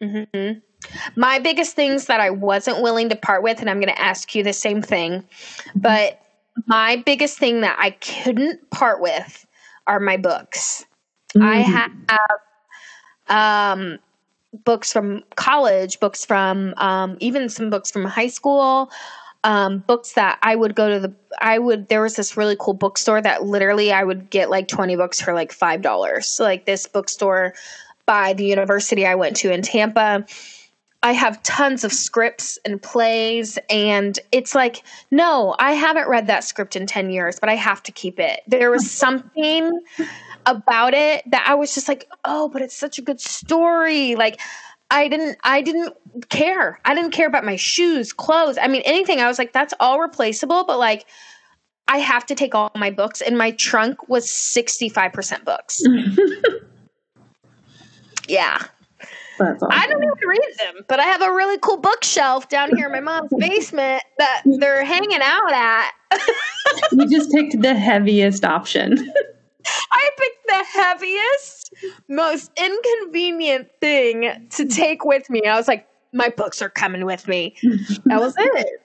Speaker 1: Mm-hmm. My biggest things that I wasn't willing to part with, and I'm going to ask you the same thing, but my biggest thing that I couldn't part with are my books. Mm-hmm. I have um, books from college, books from um, even some books from high school, um, books that I would go to the. I would. There was this really cool bookstore that literally I would get like twenty books for like five dollars. So like this bookstore by the university I went to in Tampa. I have tons of scripts and plays, and it's like, no, I haven't read that script in 10 years, but I have to keep it. There was something about it that I was just like, oh, but it's such a good story. Like I didn't I didn't care. I didn't care about my shoes, clothes. I mean anything. I was like, that's all replaceable, but like I have to take all my books and my trunk was 65% books. yeah. Awesome. I don't even read them, but I have a really cool bookshelf down here in my mom's basement that they're hanging out at.
Speaker 2: you just picked the heaviest option.
Speaker 1: I picked the heaviest, most inconvenient thing to take with me. I was like, my books are coming with me. That was it.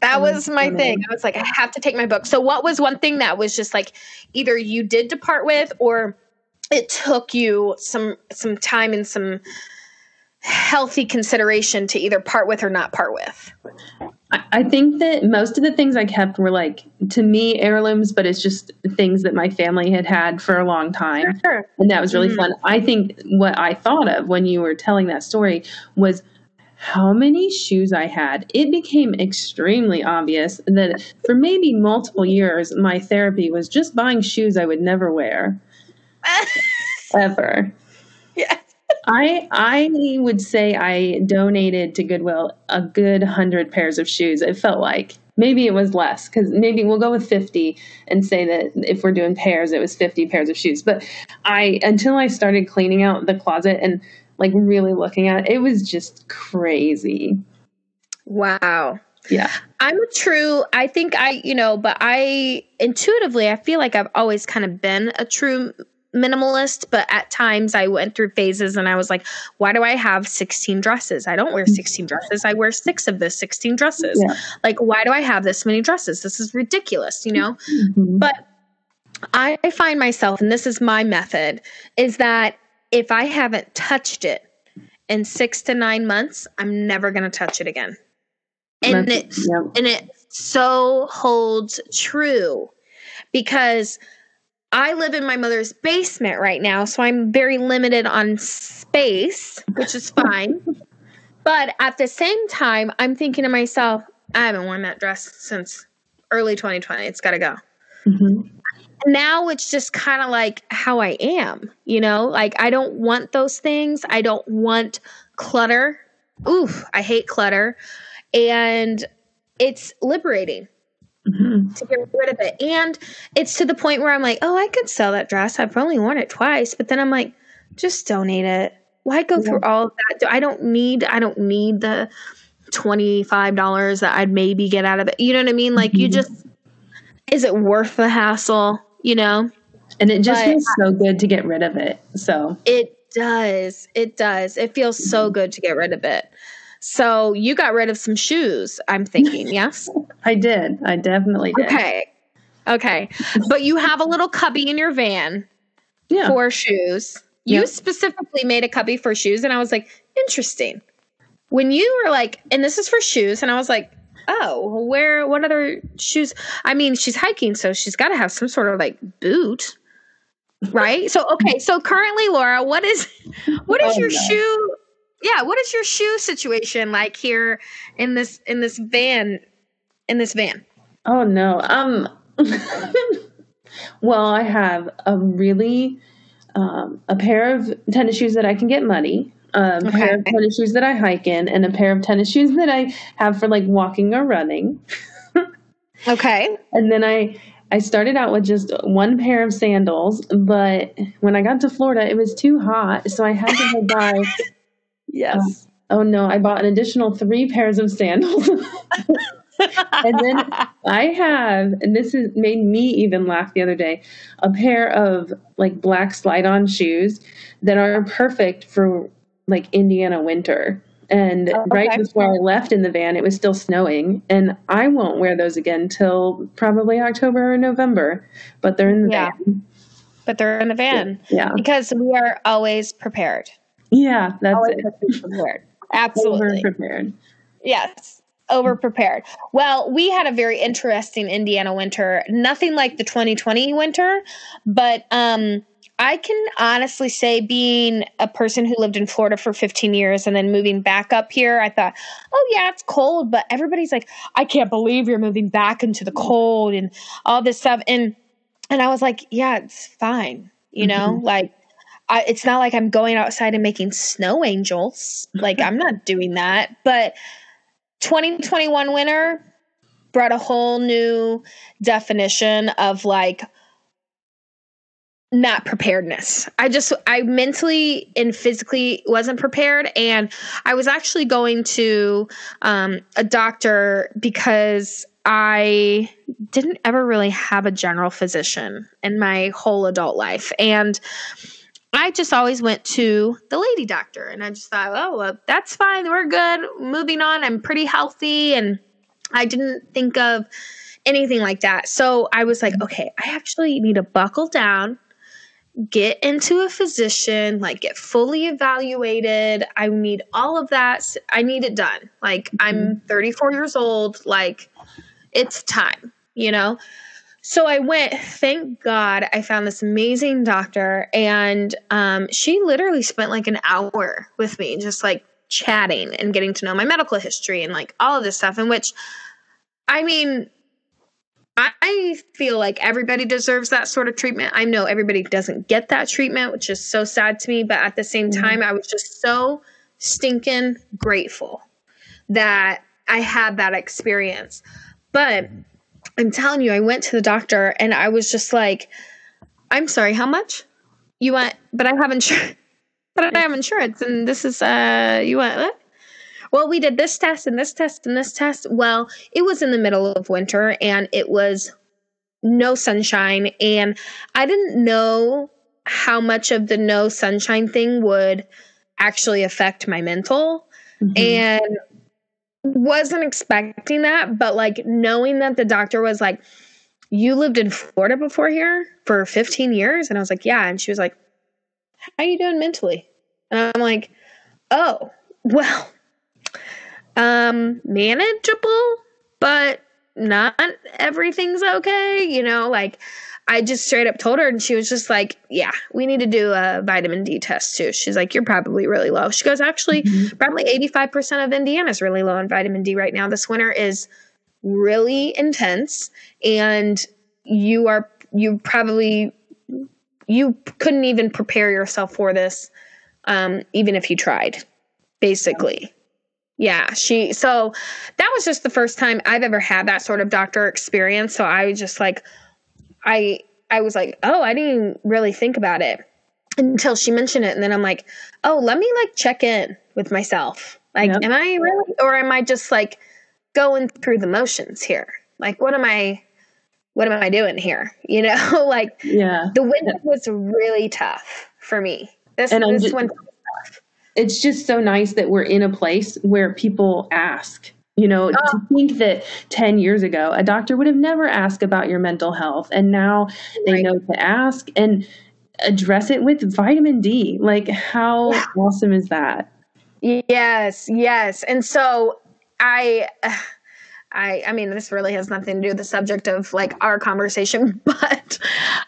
Speaker 1: That was my thing. I was like, I have to take my book. So, what was one thing that was just like either you did depart with, or it took you some some time and some healthy consideration to either part with or not part with?
Speaker 2: I think that most of the things I kept were like to me heirlooms, but it's just things that my family had had for a long time, sure. and that was really mm-hmm. fun. I think what I thought of when you were telling that story was how many shoes I had. It became extremely obvious that for maybe multiple years, my therapy was just buying shoes I would never wear, ever. Yeah. I I would say I donated to Goodwill a good hundred pairs of shoes. It felt like. Maybe it was less because maybe we'll go with 50 and say that if we're doing pairs it was 50 pairs of shoes. But i until i started cleaning out the closet and like really looking at it, it was just crazy.
Speaker 1: Wow.
Speaker 2: Yeah.
Speaker 1: I'm a true i think i you know but i intuitively i feel like i've always kind of been a true minimalist, but at times I went through phases and I was like, why do I have 16 dresses? I don't wear mm-hmm. 16 dresses. I wear six of the 16 dresses. Yeah. Like, why do I have this many dresses? This is ridiculous, you know? Mm-hmm. But I find myself, and this is my method, is that if I haven't touched it in six to nine months, I'm never going to touch it again. And it, yeah. and it so holds true because I live in my mother's basement right now, so I'm very limited on space, which is fine. but at the same time, I'm thinking to myself, I haven't worn that dress since early 2020. It's got to go. Mm-hmm. Now it's just kind of like how I am, you know? Like, I don't want those things. I don't want clutter. Oof, I hate clutter. And it's liberating mm-hmm. to get rid of it. And it's to the point where I'm like, oh, I could sell that dress. I've only worn it twice. But then I'm like, just donate it. Why go through all of that? I don't need I don't need the $25 that I'd maybe get out of it. You know what I mean? Like you
Speaker 2: Mhm.
Speaker 1: just is it worth the hassle, you know?
Speaker 2: And it just
Speaker 1: But-
Speaker 2: feels so good to get rid of it. So
Speaker 1: It does. It does. It feels so good to get rid of it. So you got rid of some shoes, I'm thinking, yes?
Speaker 2: I did. I definitely did.
Speaker 1: Okay. Okay. But you have a little cubby in your van
Speaker 2: Yeah.
Speaker 1: for shoes. You
Speaker 2: Yep.
Speaker 1: specifically made a cubby for shoes, and I was like, interesting. When you were like, and this is for shoes, and I was like, oh, where? What other shoes? I mean, she's hiking, so she's got to have some sort of like boot, right? so okay, so currently, Laura, what is what is
Speaker 2: Oh,
Speaker 1: your
Speaker 2: no.
Speaker 1: shoe? Yeah, what is your shoe situation like here in this in this van? In this van,
Speaker 2: Oh no. Um well, I have a really um, a pair of tennis shoes that I can get muddy, a pair of tennis shoes that I hike in, and a pair of tennis shoes that I have for like walking or running.
Speaker 1: okay.
Speaker 2: And then I I started out with just one pair of sandals, but when I got to Florida, it was too hot, so I had to go buy.
Speaker 1: Yes.
Speaker 2: Um, oh no! I bought an additional three pairs of sandals. and then I have, and this is made me even laugh the other day, a pair of like black slide on shoes that are perfect for like Indiana winter. And
Speaker 1: Oh,
Speaker 2: right before I left in the van, it was still snowing, and I won't wear those again till probably October or November. But they're in the
Speaker 1: Yeah.
Speaker 2: van.
Speaker 1: but they're in the van
Speaker 2: Yeah,
Speaker 1: because we are always prepared.
Speaker 2: Yeah, that's
Speaker 1: Always
Speaker 2: it.
Speaker 1: prepared. Absolutely.
Speaker 2: Over prepared.
Speaker 1: Yes. Over prepared. Well, we had a very interesting Indiana winter. Nothing like the 2020 winter, but um I can honestly say being a person who lived in Florida for 15 years and then moving back up here, I thought, "Oh yeah, it's cold," but everybody's like, "I can't believe you're moving back into the cold and all this stuff." And and I was like, "Yeah, it's fine." You know, like I, it's not like I'm going outside and making snow angels. Like I'm not doing that. But 2021 winter brought a whole new definition of like not preparedness. I just I mentally and physically wasn't prepared and I was actually going to um a doctor because I didn't ever really have a general physician in my whole adult life and I just always went to the lady doctor and I just thought, oh, well, that's fine. We're good. Moving on. I'm pretty healthy. And I didn't think of anything like that. So I was like, okay, I actually need to buckle down, get into a physician, like get fully evaluated. I need all of that. I need it done. Like I'm mm-hmm. 34 years old. Like it's time, you know? So I went, thank God I found this amazing doctor and um, she literally spent like an hour with me, just like chatting and getting to know my medical history and like all of this stuff. In which, I mean, I- feel like everybody deserves that sort of treatment. I know everybody doesn't get that treatment, which is so sad to me. But at the same
Speaker 2: Mhm.
Speaker 1: time, I was just so stinking grateful that I had that experience. But I'm telling you, I went to the doctor and I was just like, I'm sorry, how much? You went, but I have insurance, but I have insurance. And this is, uh, you went. what? Well, we did this test and this test and this test. Well, it was in the middle of winter and it was no sunshine. And I didn't know how much of the no sunshine thing would actually affect my mental
Speaker 2: Mhm.
Speaker 1: and wasn't expecting that but like knowing that the doctor was like you lived in florida before here for 15 years? And i was like yeah. And she was like how are you doing mentally? And i'm like oh well um manageable but not everything's okay you know like I just straight up told her, and she was just like, Yeah, we need to do a vitamin D test too. She's like, You're probably really low. She goes, Actually,
Speaker 2: Mhm.
Speaker 1: probably 85% of Indiana is really low on vitamin D right now. This winter is really intense, and you are, you probably, you couldn't even prepare yourself for this, um, even if you tried, basically. Yeah, she, so that was just the first time I've ever had that sort of doctor experience. So I was just like, I I was like, oh, I didn't even really think about it. until she mentioned it. And then I'm like, oh, let me like check in with myself. Like, yep. am I really, or am I just like going through the motions here? Like, what am I, what am I doing here? You know, like,
Speaker 2: yeah,
Speaker 1: the winter was really tough for me. This, and this just, tough.
Speaker 2: It's just so nice that we're in a place where people ask you know, oh. to think that 10 years ago, a doctor would have never asked about your mental health. And now they right. know to ask and address it with vitamin D. Like, how yeah. awesome is that?
Speaker 1: Yes, yes. And so I. I I mean this really has nothing to do with the subject of like our conversation, but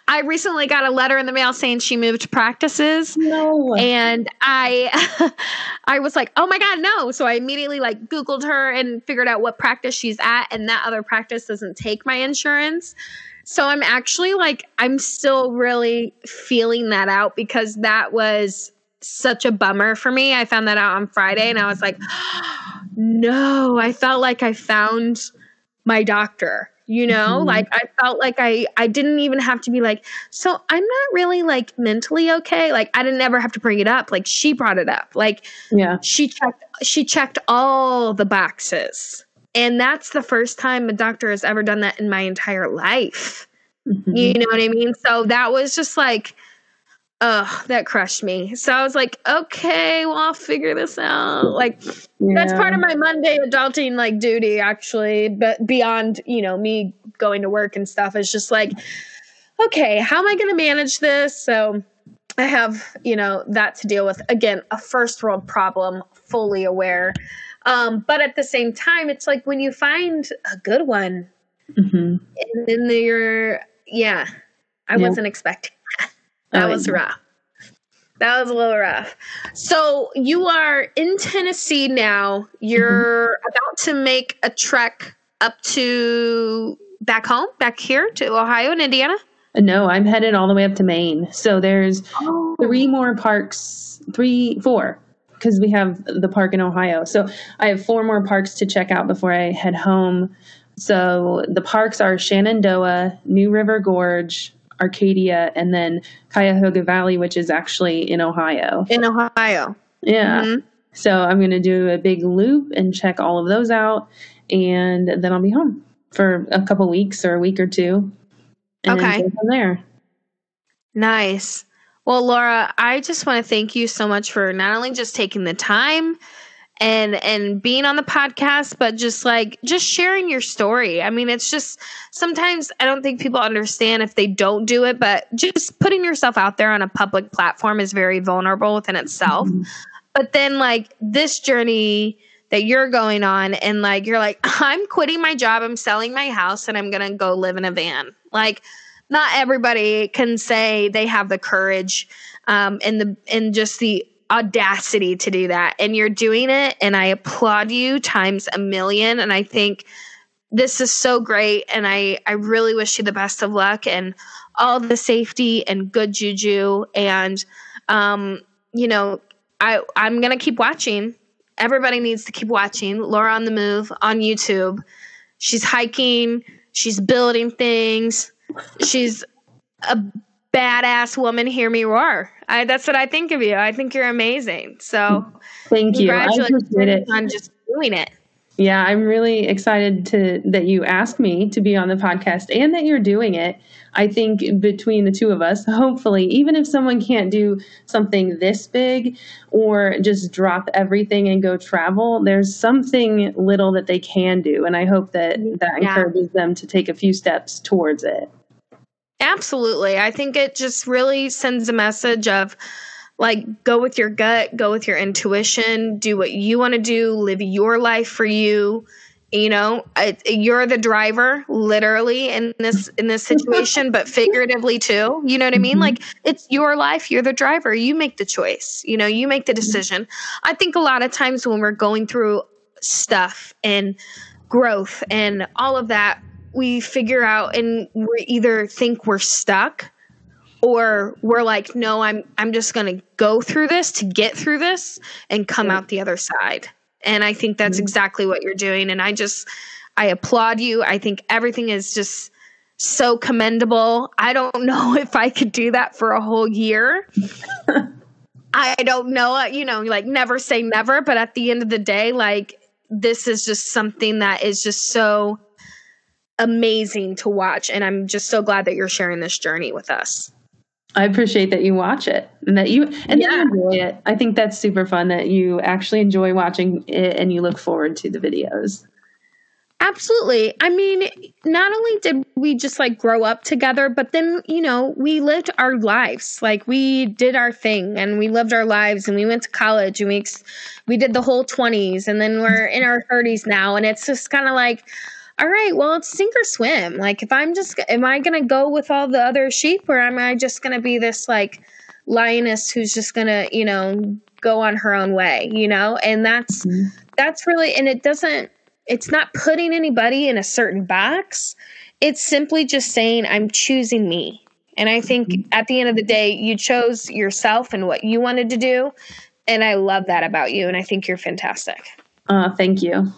Speaker 1: I recently got a letter in the mail saying she moved practices.
Speaker 2: No.
Speaker 1: And I I was like, "Oh my god, no." So I immediately like googled her and figured out what practice she's at and that other practice doesn't take my insurance. So I'm actually like I'm still really feeling that out because that was such a bummer for me. I found that out on Friday and I was like, no, I felt like I found my doctor you know? Mm-hmm. like i felt like i i didn't even have to be like so i'm not really like mentally okay. Like i didn't ever have to bring it up. Like she brought it up. Like
Speaker 2: yeah.
Speaker 1: she checked she checked all the boxes. And that's the first time a doctor has ever done that in my entire life. Mm-hmm. you know what i mean? So that was just like Ugh, that crushed me. So I was like, okay, well, I'll figure this out. Like, yeah. that's part of my Monday adulting like duty, actually. But beyond, you know, me going to work and stuff, it's just like, okay, how am I going to manage this? So I have, you know, that to deal with. Again, a first world problem, fully aware. Um, but at the same time, it's like when you find a good one, mm-hmm. and then you're, yeah, I wasn't expecting that was rough. That was a little rough. So you are in Tennessee now. You're mm-hmm. about to make a trek up to back home, back here to Ohio and Indiana.
Speaker 2: No, I'm headed all the way up to Maine. So there's oh. three more parks, three, four, because we have the park in Ohio. So I have four more parks to check out before I head home. So the parks are Shenandoah, New River Gorge, Acadia, and then Cuyahoga Valley, which is actually in Ohio.
Speaker 1: In Ohio.
Speaker 2: Yeah. Mm-hmm. So I'm going to do a big loop and check all of those out, and then I'll be home for a couple weeks or a week or two.
Speaker 1: okay.
Speaker 2: from there.
Speaker 1: Nice. Well, Laura, I just want to thank you so much for not only just taking the time and and being on the podcast but just like just sharing your story. I mean it's just sometimes i don't think people understand if they don't do it but just putting yourself out there on a public platform is very vulnerable within itself. Mm-hmm. but then like this journey that you're going on and like you're like i'm quitting my job i'm selling my house and i'm gonna go live in a van. Like not everybody can say they have the courage um, and the and just the audacity to do that. And you're doing it and I applaud you times a million. And I think this is so great and I I really wish you the best of luck and all the safety and good juju. And um you know I I'm going to keep watching. Everybody needs to keep watching. Laura on the move on YouTube. She's hiking. She's building things. She's a badass woman hear me roar. I, that's what I think of you. I think you're amazing. So
Speaker 2: thank you. Congratulations
Speaker 1: on just doing it.
Speaker 2: Yeah, I'm really excited to that you asked me to be on the podcast and that you're doing it. I think between the two of us, hopefully, even if someone can't do something this big or just drop everything and go travel, there's something little that they can do. And I hope that that yeah. encourages them to take a few steps towards it.
Speaker 1: Absolutely. I think it just really sends a message of like go with your gut, go with your intuition, do what you want to do, live your life for you. You know, you're the driver literally in this in this situation, but figuratively too. You know what I mean? Mm-hmm. Like it's your life, you're the driver. You make the choice. You know, you make the decision. I think a lot of times when we're going through stuff and growth and all of that, we figure out and we either think we're stuck or we're like no i'm i'm just going to go through this to get through this and come yeah. out the other side and i think that's mm-hmm. exactly what you're doing and i just i applaud you i think everything is just so commendable. I don't know if I could do that for a whole year. I don't know, uh, you know, like never say never, but at the end of the day, like this is just something that is just so amazing to watch. And I'm just so glad that you're sharing this journey with us.
Speaker 2: I appreciate that you watch it and that you and yeah. that you enjoy it. I think that's super fun that you actually enjoy watching it and you look forward to the videos.
Speaker 1: Absolutely. I mean, not only did we just like grow up together, but then, you know, we lived our lives. Like we did our thing and we lived our lives and we went to college and we we did the whole 20s and then we're in our 30s now and it's just kind of like all right, well, it's sink or swim. Like, if I'm just, am I going to go with all the other sheep or am I just going to be this like lioness who's just going to, you know, go on her own way, you know? And that's, mm-hmm. that's really, and it doesn't, it's not putting anybody in a certain box. It's simply just saying, I'm choosing me. And I think mm-hmm. at the end of the day, you chose yourself and what you wanted to do. And I love that about you. And I think you're fantastic.
Speaker 2: Uh, thank you.